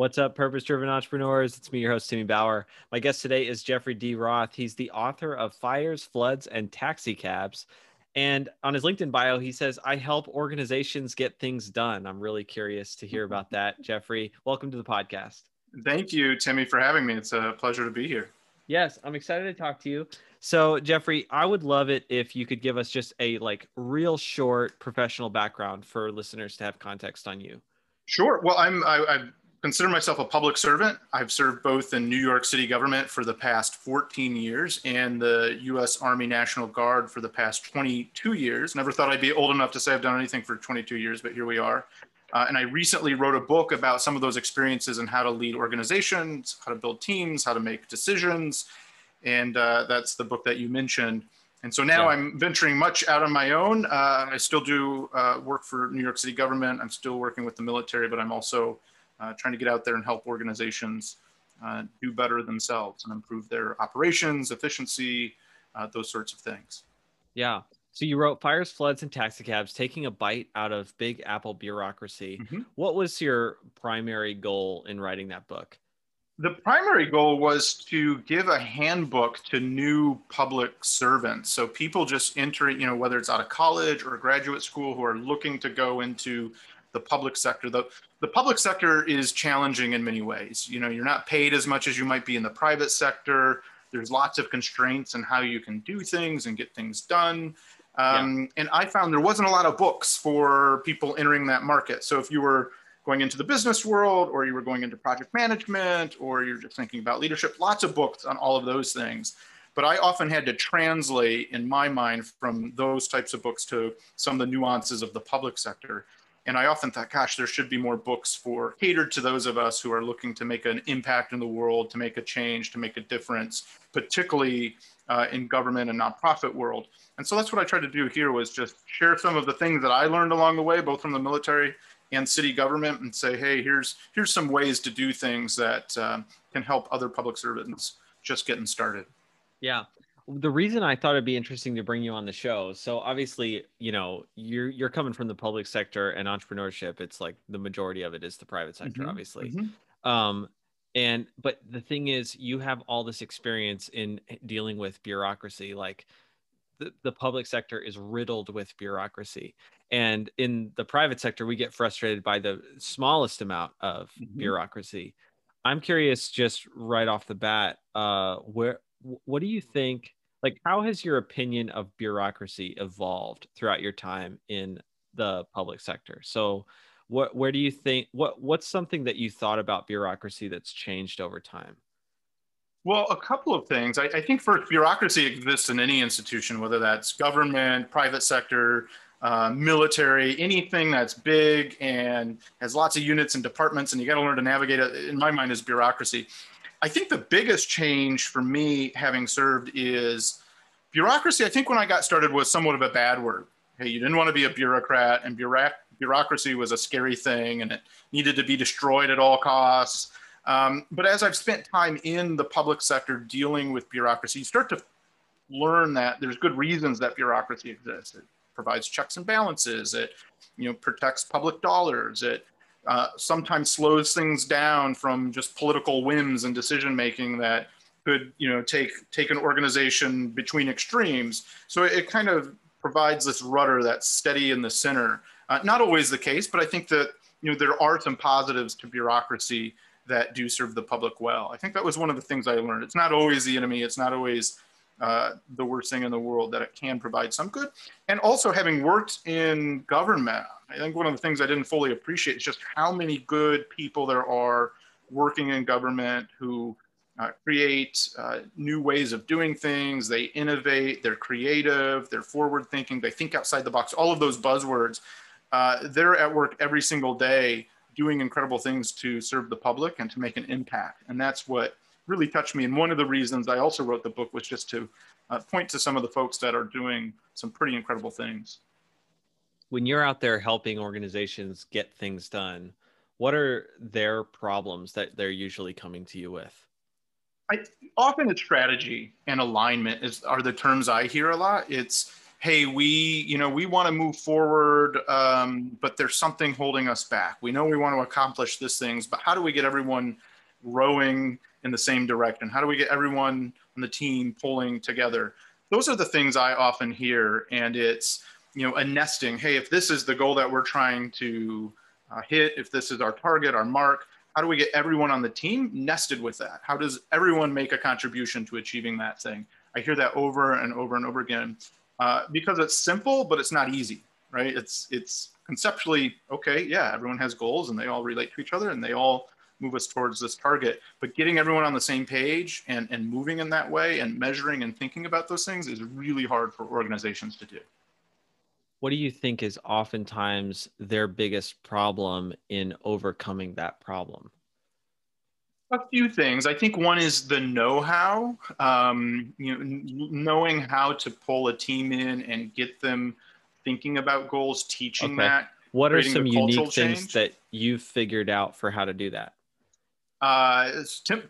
What's up, purpose driven entrepreneurs? It's me, your host, Timmy Bauer. My guest today is Jeffrey D. Roth. He's the author of Fires, Floods, and Taxi Cabs. And on his LinkedIn bio, he says, I help organizations get things done. I'm really curious to hear about that. Jeffrey, welcome to the podcast. Thank you, Timmy, for having me. It's a pleasure to be here. Yes, I'm excited to talk to you. So, Jeffrey, I would love it if you could give us just a like real short professional background for listeners to have context on you. Sure. Well, I'm I, i consider myself a public servant. I've served both in New York City government for the past 14 years and the U.S. Army National Guard for the past 22 years. Never thought I'd be old enough to say I've done anything for 22 years, but here we are. Uh, and I recently wrote a book about some of those experiences and how to lead organizations, how to build teams, how to make decisions. And uh, that's the book that you mentioned. And so now yeah. I'm venturing much out on my own. Uh, I still do uh, work for New York City government. I'm still working with the military, but I'm also uh, trying to get out there and help organizations uh, do better themselves and improve their operations, efficiency, uh, those sorts of things. Yeah. So you wrote Fires, Floods, and Taxicabs, taking a bite out of Big Apple bureaucracy. Mm-hmm. What was your primary goal in writing that book? The primary goal was to give a handbook to new public servants. So people just entering, you know, whether it's out of college or graduate school who are looking to go into the public sector. The, the public sector is challenging in many ways. You know, you're not paid as much as you might be in the private sector. There's lots of constraints on how you can do things and get things done. Um, yeah. And I found there wasn't a lot of books for people entering that market. So if you were going into the business world or you were going into project management or you're just thinking about leadership, lots of books on all of those things. But I often had to translate in my mind from those types of books to some of the nuances of the public sector. And I often thought, gosh, there should be more books for catered to those of us who are looking to make an impact in the world, to make a change, to make a difference, particularly uh, in government and nonprofit world. And so that's what I tried to do here was just share some of the things that I learned along the way, both from the military and city government, and say, hey, here's here's some ways to do things that um, can help other public servants just getting started. Yeah, the reason I thought it'd be interesting to bring you on the show. So obviously, you know, you're you're coming from the public sector and entrepreneurship. It's like the majority of it is the private sector, mm-hmm. obviously. Mm-hmm. Um, and but the thing is, you have all this experience in dealing with bureaucracy. Like the, the public sector is riddled with bureaucracy, and in the private sector, we get frustrated by the smallest amount of mm-hmm. bureaucracy. I'm curious, just right off the bat, uh, where what do you think? Like, how has your opinion of bureaucracy evolved throughout your time in the public sector? So, what where do you think what what's something that you thought about bureaucracy that's changed over time? Well, a couple of things. I, I think first, bureaucracy exists in any institution, whether that's government, private sector, uh, military, anything that's big and has lots of units and departments, and you got to learn to navigate it. In my mind, is bureaucracy. I think the biggest change for me, having served, is bureaucracy. I think when I got started was somewhat of a bad word. Hey, you didn't want to be a bureaucrat, and bureaucracy was a scary thing, and it needed to be destroyed at all costs. Um, but as I've spent time in the public sector dealing with bureaucracy, you start to learn that there's good reasons that bureaucracy exists. It provides checks and balances. It you know protects public dollars. It uh, sometimes slows things down from just political whims and decision making that could you know take take an organization between extremes. So it, kind of provides this rudder that's steady in the center. Uh, not always the case, but I think that you know there are some positives to bureaucracy that do serve the public well. I think that was one of the things I learned. It's not always the enemy. It's not always uh, the worst thing in the world. That it can provide some good. And also having worked in government, I think one of the things I didn't fully appreciate is just how many good people there are working in government who uh, create uh, new ways of doing things. They innovate, they're creative, they're forward thinking, they think outside the box, all of those buzzwords. Uh, they're at work every single day doing incredible things to serve the public and to make an impact. And that's what really touched me. And one of the reasons I also wrote the book was just to uh, point to some of the folks that are doing some pretty incredible things when you're out there helping organizations get things done, what are their problems that they're usually coming to you with? I, often it's strategy and alignment is are the terms I hear a lot. It's hey, we, you know, we want to move forward, um, but there's something holding us back. We know we want to accomplish these things, but how do we get everyone rowing in the same direction? How do we get everyone on the team pulling together? Those are the things I often hear, and it's you know a nesting. Hey, if this is the goal that we're trying to uh, hit, if this is our target, our mark, how do we get everyone on the team nested with that? How does everyone make a contribution to achieving that thing? I hear that over and over and over again uh, because it's simple, but it's not easy, right? It's it's conceptually okay. Yeah, everyone has goals and they all relate to each other and they all move us towards this target. But getting everyone on the same page and, and moving in that way and measuring and thinking about those things is really hard for organizations to do. What do you think is oftentimes their biggest problem in overcoming that problem? A few things. I think one is the know-how. Um, you know, knowing how to pull a team in and get them thinking about goals, teaching okay. that. What are some unique things that you've figured out for how to do that? uh,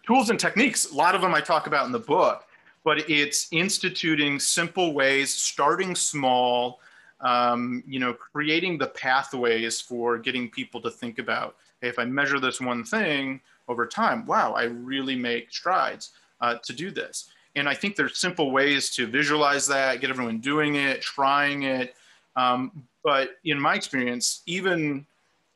tools and techniques. A lot of them I talk about in the book, but it's instituting simple ways, starting small, um, you know, creating the pathways for getting people to think about, hey, if I measure this one thing over time, wow, I really make strides uh, to do this. And I think there's simple ways to visualize that, get everyone doing it, trying it. Um, but in my experience, even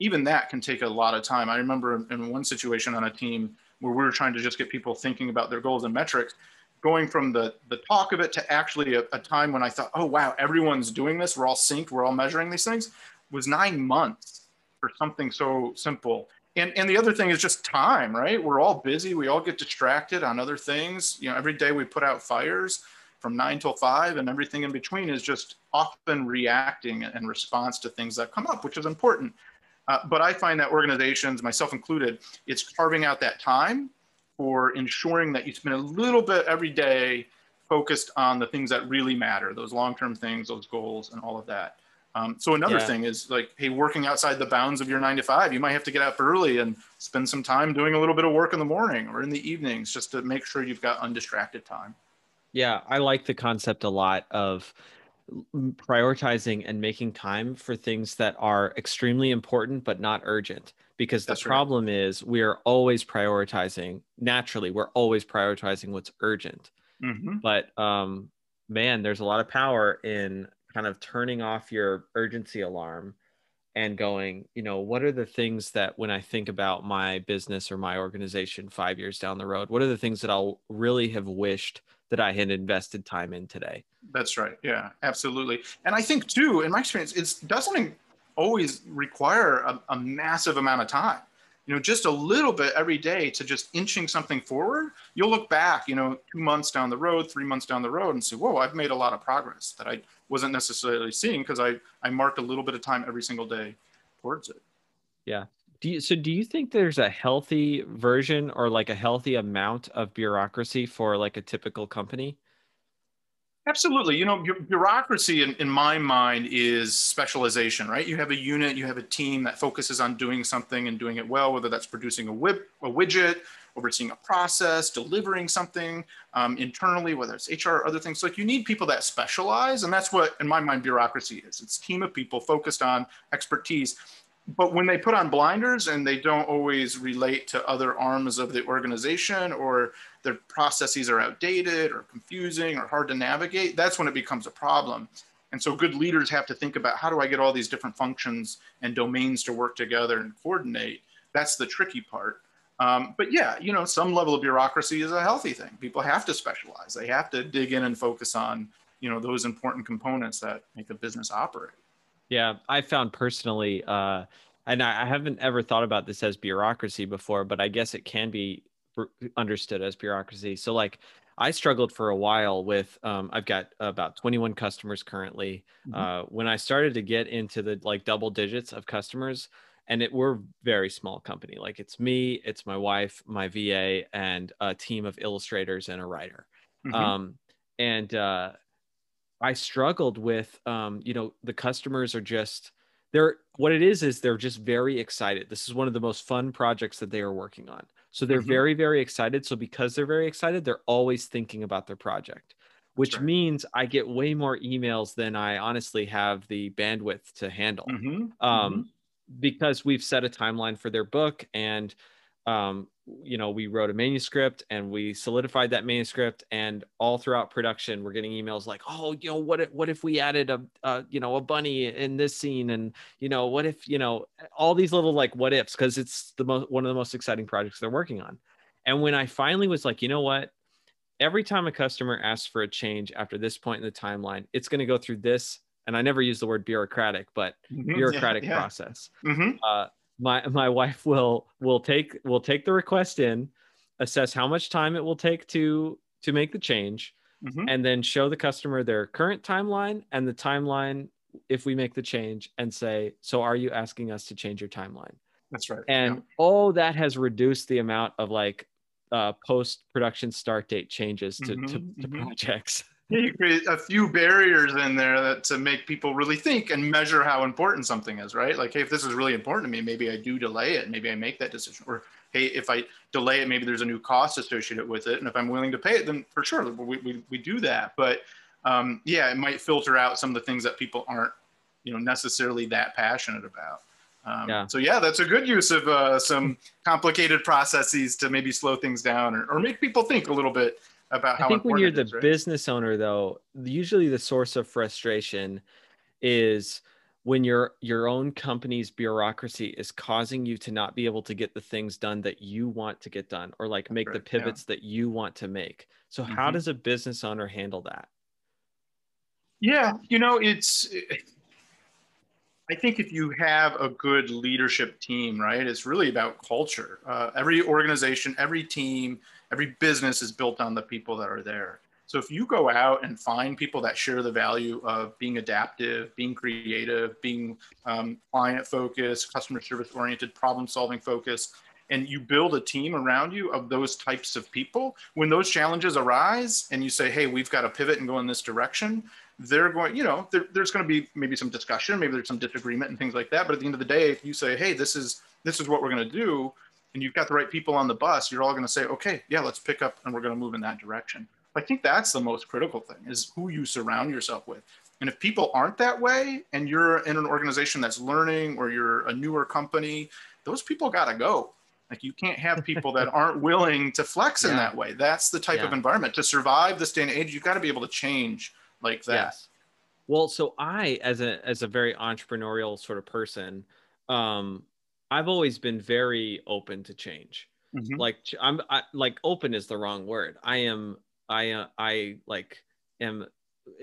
even that can take a lot of time. I remember in one situation on a team where we were trying to just get people thinking about their goals and metrics, going from the the talk of it to actually a, a time when I thought, oh wow, everyone's doing this, we're all synced, we're all measuring these things, was nine months for something so simple. And, and the other thing is just time, right? We're all busy. We all get distracted on other things. You know, every day we put out fires from nine till five, and everything in between is just often reacting and response to things that come up, which is important. Uh, but I find that organizations, myself included, it's carving out that time for ensuring that you spend a little bit every day focused on the things that really matter, those long-term things, those goals, and all of that. Um, so another yeah. thing is like, hey, working outside the bounds of your nine to five, you might have to get up early and spend some time doing a little bit of work in the morning or in the evenings, just to make sure you've got undistracted time. Yeah, I like the concept a lot of prioritizing and making time for things that are extremely important but not urgent because That's the problem right. is we are always prioritizing naturally we're always prioritizing what's urgent mm-hmm. but um man there's a lot of power in kind of turning off your urgency alarm and going you know what are the things that when i think about my business or my organization 5 years down the road what are the things that i'll really have wished that I had invested time in today. That's right. Yeah, absolutely. And I think too, in my experience, it doesn't always require a, a, massive amount of time. You know, just a little bit every day to just inching something forward. You'll look back, you know, two months down the road, three months down the road, and say, "Whoa, I've made a lot of progress that I wasn't necessarily seeing because I I marked a little bit of time every single day towards it." Yeah, do you, so do you think there's a healthy version or like a healthy amount of bureaucracy for like a typical company? Absolutely. You know, bureaucracy in, in my mind is specialization, right? You have a unit, you have a team that focuses on doing something and doing it well, whether that's producing a, whip, a widget, overseeing a process, delivering something um, internally, whether it's HR or other things. So like you need people that specialize. And that's what, in my mind, bureaucracy is. It's team of people focused on expertise but when they put on blinders and they don't always relate to other arms of the organization or their processes are outdated or confusing or hard to navigate, that's when it becomes a problem. And so good leaders have to think about how do I get all these different functions and domains to work together and coordinate? That's the tricky part. Um, but yeah, you know, some level of bureaucracy is a healthy thing. People have to specialize. They have to dig in and focus on, you know, those important components that make a business operate. Yeah, I found personally, uh, and I, haven't ever thought about this as bureaucracy before, but I guess it can be understood as bureaucracy. So, like, I struggled for a while with. Um, I've got about 21 customers currently. Mm-hmm. Uh, when I started to get into the like double digits of customers, and it we're very small company. Like it's me, it's my wife, my VA, and a team of illustrators and a writer. Mm-hmm. Um, and uh, I struggled with, um, you know, the customers are just they're what it is is they're just very excited. This is one of the most fun projects that they are working on. So they're mm-hmm. very very excited. So because they're very excited, they're always thinking about their project. which right. means I get way more emails than I honestly have the bandwidth to handle. Mm-hmm. Um, mm-hmm. Because we've set a timeline for their book and um, you know, we wrote a manuscript and we solidified that manuscript. And all throughout production, we're getting emails like, "Oh, you know, what if what if we added a, you know a bunny in this scene?" And you know, what if you know all these little like what ifs because it's the most one of the most exciting projects they're working on. And when I finally was like, you know what, every time a customer asks for a change after this point in the timeline, it's going to go through this. And I never use the word bureaucratic, but mm-hmm, bureaucratic yeah, yeah. process. Mm-hmm. Uh, my my wife will will take will take the request in, assess how much time it will take to to make the change, mm-hmm. and then show the customer their current timeline and the timeline if we make the change and say, so are you asking us to change your timeline? That's right. And yeah. oh, that has reduced the amount of like uh, post production start date changes to, mm-hmm, to, to mm-hmm. projects. You create a few barriers in there that to make people really think and measure how important something is, right? Like, hey, if this is really important to me, maybe I do delay it. Maybe I make that decision. Or hey, if I delay it, maybe there's a new cost associated with it. And if I'm willing to pay it, then for sure we, we, we do that. But um, yeah, it might filter out some of the things that people aren't, you know, necessarily that passionate about. Um, yeah. So yeah, that's a good use of uh, some complicated processes to maybe slow things down or, or make people think a little bit about how. I think when you're the is, right? business owner, though, usually the source of frustration is when your your own company's bureaucracy is causing you to not be able to get the things done that you want to get done or like make right, the pivots yeah. that you want to make so mm-hmm. how does a business owner handle that yeah you know it's i think if you have a good leadership team right it's really about culture uh, every organization every team every business is built on the people that are there. So if you go out and find people that share the value of being adaptive, being creative, being um, client focused, customer service oriented, problem solving focused, and you build a team around you of those types of people, when those challenges arise and you say, hey, we've got to pivot and go in this direction, they're going, you know, there, there's going to be maybe some discussion, maybe there's some disagreement and things like that. But at the end of the day, if you say, hey, this is this is what we're going to do, and you've got the right people on the bus, you're all going to say, okay, yeah, let's pick up and we're going to move in that direction. I think that's the most critical thing is who you surround yourself with. And if people aren't that way and you're in an organization that's learning or you're a newer company, those people got to go. Like you can't have people that aren't willing to flex yeah. in that way. That's the type yeah. of environment to survive this day and age. You've got to be able to change like that. Yes. Well, so I, as a as a very entrepreneurial sort of person, um, I've always been very open to change. Mm-hmm. Like I'm I, like open is the wrong word. I am I uh, I like am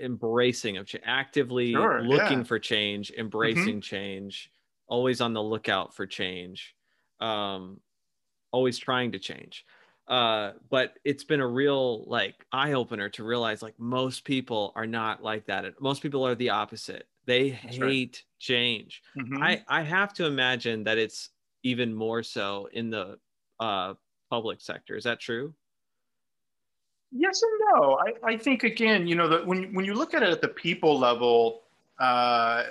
embracing of change, actively sure, looking yeah. for change, embracing mm-hmm. change, always on the lookout for change, um, always trying to change. Uh, but it's been a real like eye opener to realize like most people are not like that. Most people are the opposite. They That's hate right. change. Mm-hmm. I I have to imagine that it's even more so in the uh, public sector. Is that true? Yes and no. I, I think again, you know, that when when you look at it at the people level, uh,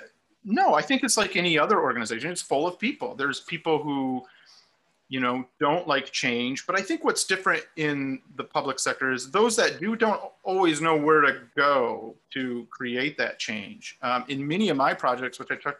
no, I think it's like any other organization. It's full of people. There's people who you know, don't like change. But I think what's different in the public sector is those that do don't always know where to go to create that change. Um, in many of my projects, which I touch,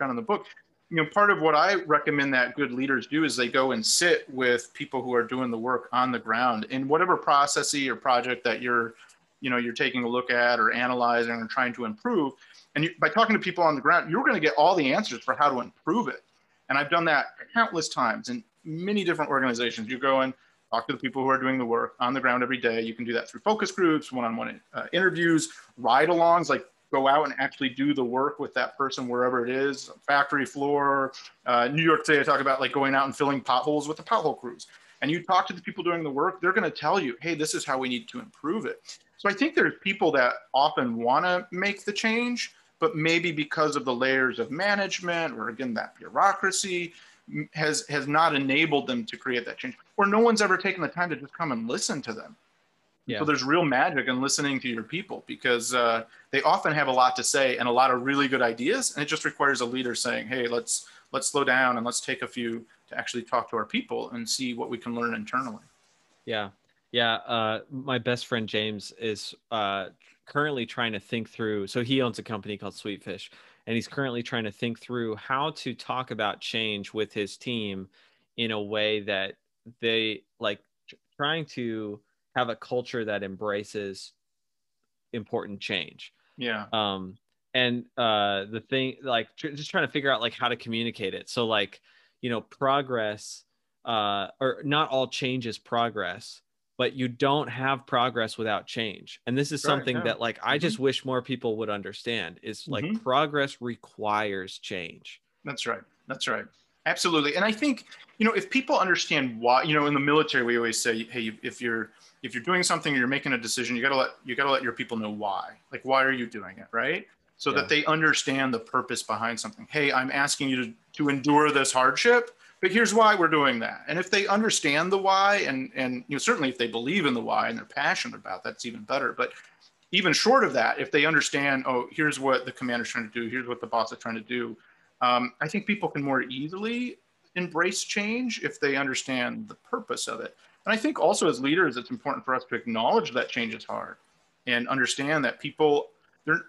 on in the book, you know, part of what I recommend that good leaders do is they go and sit with people who are doing the work on the ground in whatever processy or project that you're, you know, you're taking a look at or analyzing or trying to improve. And you, by talking to people on the ground, you're going to get all the answers for how to improve it. And I've done that countless times. And many different organizations. You go and talk to the people who are doing the work on the ground every day. You can do that through focus groups, one-on-one uh, interviews, ride-alongs, like go out and actually do the work with that person wherever it is, factory floor. Uh, New York City, I talk about like going out and filling potholes with the pothole crews. And you talk to the people doing the work, they're going to tell you, hey, this is how we need to improve it. So I think there's people that often want to make the change, but maybe because of the layers of management or again, that bureaucracy, has has not enabled them to create that change or no one's ever taken the time to just come and listen to them yeah. so there's real magic in listening to your people because uh, they often have a lot to say and a lot of really good ideas and it just requires a leader saying hey let's let's slow down and let's take a few to actually talk to our people and see what we can learn internally yeah Yeah, uh, my best friend James is uh, currently trying to think through. So he owns a company called Sweetfish, and he's currently trying to think through how to talk about change with his team in a way that they like trying to have a culture that embraces important change. Yeah. Um, and uh, the thing, like, tr- just trying to figure out like how to communicate it. So, like, you know, progress, uh, or not all change is progress, but you don't have progress without change. And this is something yeah. that, like, I mm-hmm. just wish more people would understand. Is like mm-hmm. progress requires change. That's right. That's right. Absolutely. And I think, you know, if people understand why, you know, in the military, we always say, hey, if you're if you're doing something or you're making a decision, you gotta let you gotta let your people know why. Like, why are you doing it, right? So yeah. that they understand the purpose behind something. Hey, I'm asking you to to endure this hardship, but here's why we're doing that. And if they understand the why, and and you know, certainly if they believe in the why and they're passionate about, that's even better. But even short of that, if they understand, oh, here's what the commander's trying to do, here's what the boss is trying to do, um, I think people can more easily embrace change if they understand the purpose of it. And I think also as leaders, it's important for us to acknowledge that change is hard and understand that people,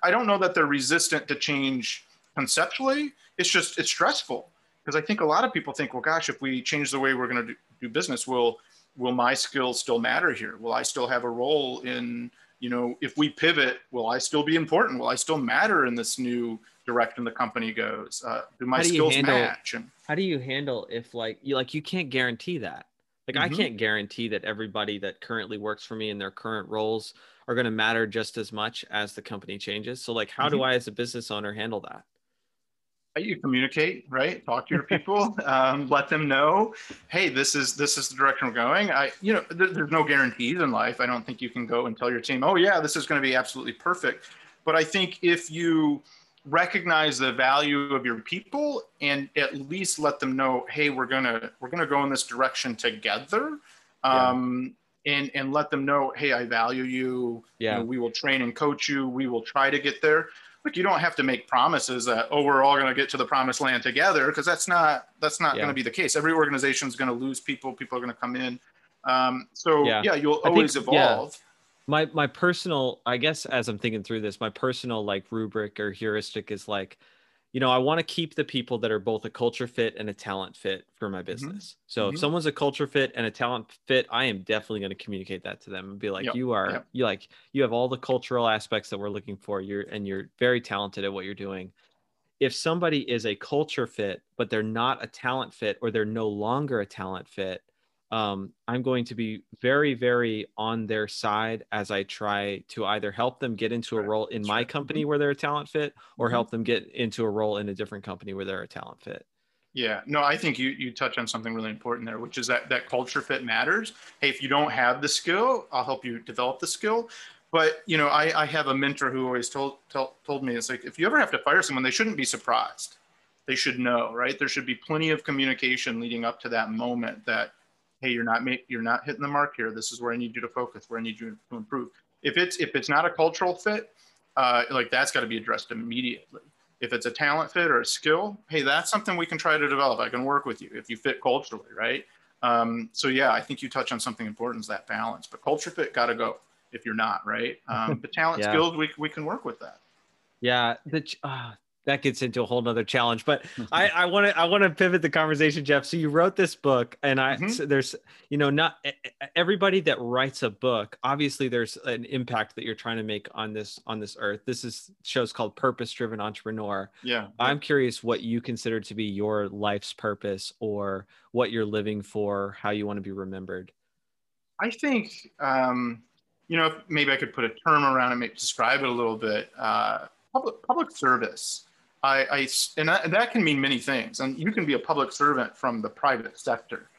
I don't know that they're resistant to change conceptually. It's just, it's stressful. Because I think a lot of people think, well, gosh, if we change the way we're going to do, do business, will, will my skills still matter here? Will I still have a role in, you know, if we pivot, will I still be important? Will I still matter in this new direction the company goes? Uh, do my do skills handle, match? And how do you handle if like you like you can't guarantee that? Like mm-hmm. I can't guarantee that everybody that currently works for me in their current roles are going to matter just as much as the company changes. So like how mm-hmm. do I as a business owner handle that? You communicate, right? Talk to your people, um, let them know, hey, this is this is the direction we're going. I, you know, th- there's no guarantees in life. I don't think you can go and tell your team, oh yeah, this is going to be absolutely perfect. But I think if you recognize the value of your people and at least let them know hey we're gonna we're gonna go in this direction together um, yeah. and and let them know hey i value you yeah you know, we will train and coach you we will try to get there Look, you don't have to make promises that oh we're all going to get to the promised land together because that's not that's not yeah. going to be the case. Every organization is going to lose people people are going to come in. Um, so yeah, yeah you'll always think, evolve. My my personal i guess as i'm thinking through this my personal like rubric or heuristic is like you know i want to keep the people that are both a culture fit and a talent fit for my mm-hmm. business mm-hmm. so mm-hmm. if someone's a culture fit and a talent fit i am definitely going to communicate that to them and be like yep. you are yep. you like you have all the cultural aspects that we're looking for you're and you're very talented at what you're doing if somebody is a culture fit but they're not a talent fit or they're no longer a talent fit um, I'm going to be very, very on their side as I try to either help them get into a role in my company mm-hmm. where they're a talent fit or mm-hmm. help them get into a role in a different company where they're a talent fit. Yeah, no, I think you you touch on something really important there, which is that that culture fit matters. Hey, if you don't have the skill, I'll help you develop the skill. But you know, I, I have a mentor who always told, told told me it's like if you ever have to fire someone, they shouldn't be surprised. They should know, right? There should be plenty of communication leading up to that moment that hey, you're not make, you're not hitting the mark here. This is where I need you to focus, where I need you to improve. If it's if it's not a cultural fit, uh, like that's got to be addressed immediately. If it's a talent fit or a skill, hey, that's something we can try to develop. I can work with you if you fit culturally, right? Um, so yeah, I think you touch on something important is that balance. But culture fit got to go if you're not right. Um, the talent yeah. skills we we can work with that. Yeah, the uh, that gets into a whole nother challenge but i want to i want to pivot the conversation jeff. So you wrote this book and i mm-hmm. so there's you know not everybody that writes a book obviously there's an impact that you're trying to make on this on this earth. This is shows called purpose driven entrepreneur. Yeah. I'm curious what you consider to be your life's purpose or what you're living for how you want to be remembered. I think um you know maybe i could put a term around it maybe describe it a little bit. Uh public public service I, I and, that, can mean many things. And you can be a public servant from the private sector.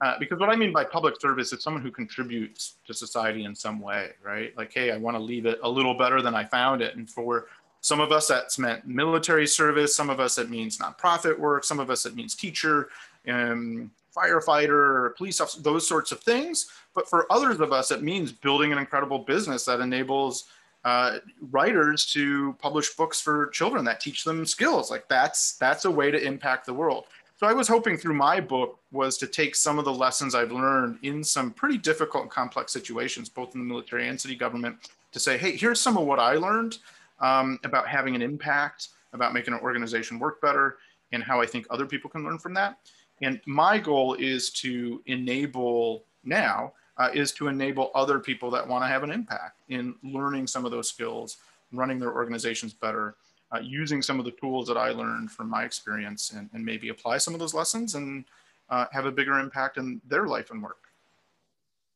Uh, because what I mean by public service is someone who contributes to society in some way, right? Like, hey, I want to leave it a little better than I found it. And for some of us, that's meant military service. Some of us, it means nonprofit work. Some of us, it means teacher, um, firefighter, police officer, those sorts of things. But for others of us, it means building an incredible business that enables uh, writers to publish books for children that teach them skills. Like that's that's a way to impact the world. so I was hoping through my book was to take some of the lessons I've learned in some pretty difficult and complex situations, both in the military and city government, to say, hey, here's some of what I learned um, about having an impact, about making an organization work better, and how I think other people can learn from that. And my goal is to enable now uh, is to enable other people that want to have an impact in learning some of those skills, running their organizations better, uh, using some of the tools that I learned from my experience and, and maybe apply some of those lessons and uh, have a bigger impact in their life and work.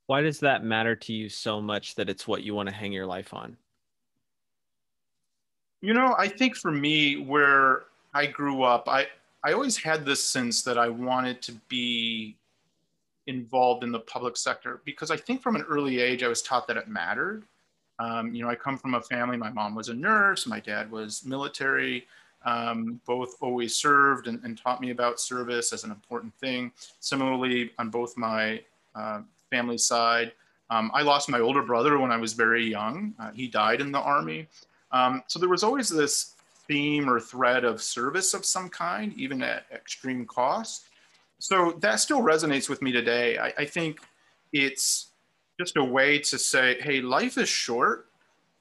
Why does that matter to you so much that it's what you want to hang your life on? You know, I think for me, where I grew up, I, I always had this sense that I wanted to be involved in the public sector because I think from an early age I was taught that it mattered. Um, you know, I come from a family. My mom was a nurse. My dad was military. Um, both always served and, and, taught me about service as an important thing. Similarly, on both my uh, family side, um, I lost my older brother when I was very young. Uh, he died in the army. Um, so there was always this theme or thread of service of some kind, even at extreme cost. So that still resonates with me today. I, I think it's just a way to say, hey, life is short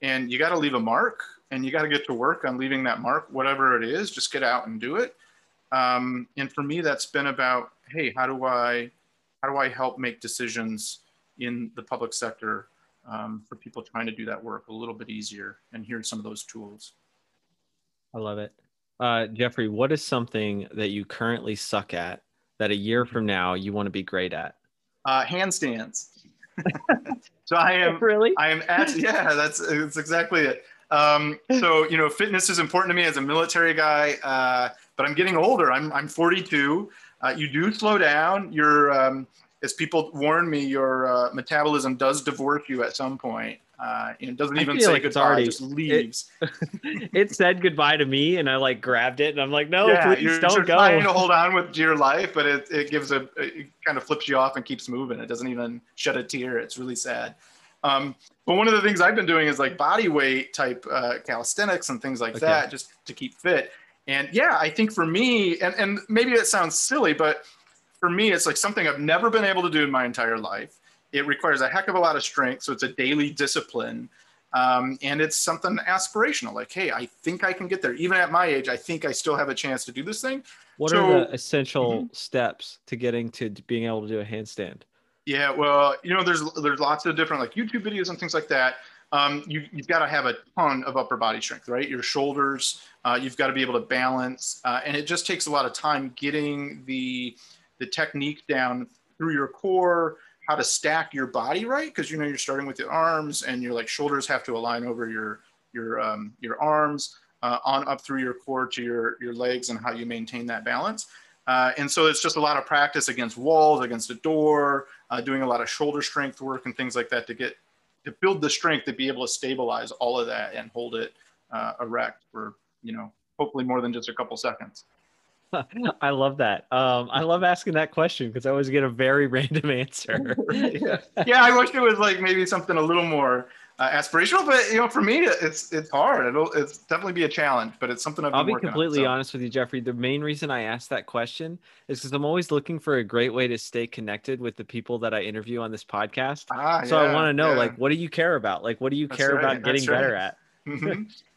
and you got to leave a mark and you got to get to work on leaving that mark, whatever it is, just get out and do it. Um, and for me, that's been about, hey, how do I, how do I help make decisions in the public sector um, for people trying to do that work a little bit easier? And here's some of those tools. I love it. Uh, Jeffrey, what is something that you currently suck at that a year from now you want to be great at? Uh, handstands. so I am really. I am at yeah. That's that's exactly it. Um, so you know, fitness is important to me as a military guy, uh, but I'm getting older. I'm I'm 42. Uh, you do slow down. Your um, as people warn me, your uh, metabolism does divorce you at some point. Uh, and it doesn't even say like goodbye, already, just leaves. It, it, said goodbye to me, and I like grabbed it, and I'm like, no, yeah, please you're, don't you're go. trying to hold on with your life, but it, it gives a, it kind of flips you off and keeps moving. It doesn't even shed a tear. It's really sad. Um, but one of the things I've been doing is like body weight type uh, calisthenics and things like okay. that, just to keep fit. And yeah, I think for me, and, and maybe it sounds silly, but for me, it's like something I've never been able to do in my entire life. It requires a heck of a lot of strength. So it's a daily discipline. Um, and it's something aspirational like, hey, I think I can get there. Even at my age, I think I still have a chance to do this thing. What so, are the essential mm-hmm. steps to getting to being able to do a handstand? Yeah, well, you know, there's there's lots of different like YouTube videos and things like that. Um, you, have got to have a ton of upper body strength, right? Your shoulders, uh, you've got to be able to balance, uh, and it just takes a lot of time getting the the technique down through your core, how to stack your body right because you know you're starting with your arms and your like shoulders have to align over your your um, your arms uh, on up through your core to your your legs and how you maintain that balance. Uh, and so it's just a lot of practice against walls, against a door, uh, doing a lot of shoulder strength work and things like that to get to build the strength to be able to stabilize all of that and hold it uh, erect for you know hopefully more than just a couple seconds. I love that. Um, I love asking that question because I always get a very random answer. yeah. yeah, I wish it was like maybe something a little more uh, aspirational, but you know, for me, it's it's hard. It'll it's definitely be a challenge, but it's something I've I'll be completely on, so. honest with you, Jeffrey. The main reason I asked that question is because I'm always looking for a great way to stay connected with the people that I interview on this podcast. Ah, so yeah, I want to know, yeah. like, what do you care about? Like, what do you That's care right. about getting right. better at? Mm-hmm.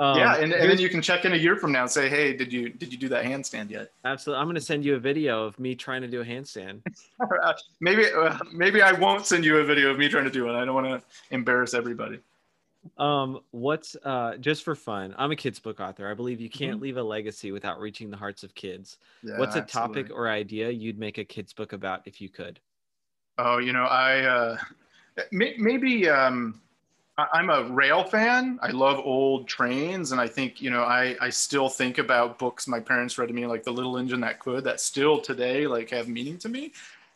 Um, yeah, and, and then you can check in a year from now and say, "Hey, did you did you do that handstand yet?" Absolutely. I'm going to send you a video of me trying to do a handstand. maybe uh, maybe I won't send you a video of me trying to do it. I don't want to embarrass everybody. Um, what's uh just for fun? I'm a kids book author. I believe you can't mm-hmm. leave a legacy without reaching the hearts of kids. Yeah, what's a absolutely. topic or idea you'd make a kids book about if you could? Oh, you know, I uh, maybe um I'm a rail fan. I love old trains, and I think you know I I still think about books my parents read to me, like The Little Engine That Could, that still today like have meaning to me.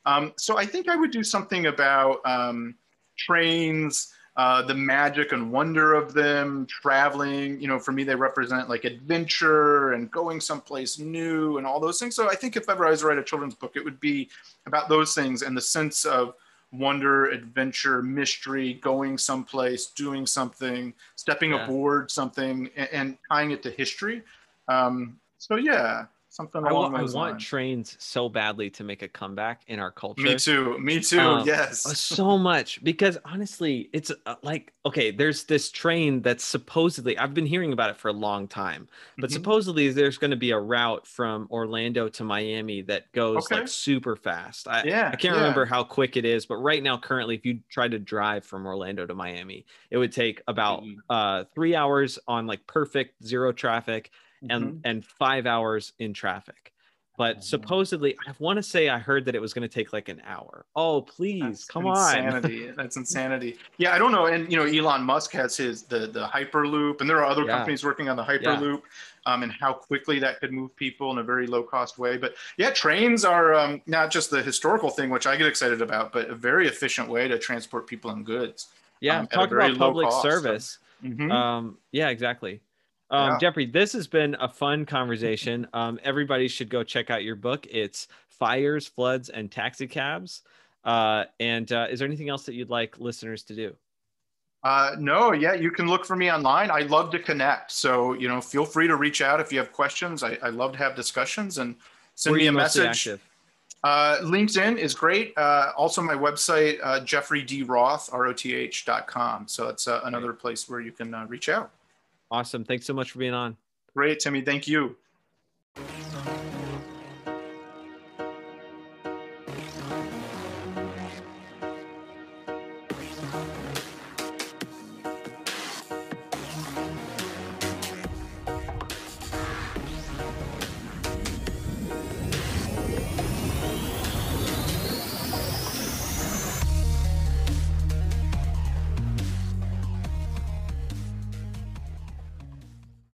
Um, so I think I would do something about um, trains, uh, the magic and wonder of them, traveling. You know, for me they represent like adventure and going someplace new and all those things. So I think if ever I was to write a children's book, it would be about those things and the sense of wonder, adventure, mystery, going someplace, doing something, stepping yeah. aboard something, and, and, tying it to history. Um, so yeah, something I, those I want trains so badly to make a comeback in our culture. Me too. Me too. Um, yes. so much because honestly, it's uh, like okay, there's this train that's supposedly I've been hearing about it for a long time, but Mhm. supposedly there's going to be a route from Orlando to Miami that goes Okay. like super fast. I, Yeah, I can't yeah. remember how quick it is, but right now, currently, if you try to drive from Orlando to Miami, it would take about Mhm. uh, three hours on like perfect zero traffic and Mhm. and five hours in traffic. But Oh, supposedly, I want to say I heard that it was going to take like an hour. Oh, please, That's come on. insanity. That's insanity. Yeah, I don't know. And you know, Elon Musk has his the the Hyperloop, and there are other Yeah. companies working on the Hyperloop, um, and how quickly that could move people in a very low cost way. But yeah, trains are um, not just the historical thing, which I get excited about, but a very efficient way to transport people and goods. Yeah, um, talk about public cost, service. Mhm. Um, yeah, exactly. Um, Yeah. Jeffrey, this has been a fun conversation. Um, everybody should go check out your book. It's Fires, Floods, and Taxi Cabs. Uh, and uh, is there anything else that you'd like listeners to do? Uh, no, yeah, you can look for me online. I love to connect. So, you know, feel free to reach out if you have questions. I, I love to have discussions and send me a message. Uh, LinkedIn is great. Uh, also, my website, uh, Jeffrey D. Roth, R-O-T-H dot com. So it's uh, another place where you can uh, reach out. Awesome. Thanks so much for being on. Great, Timmy. Thank you.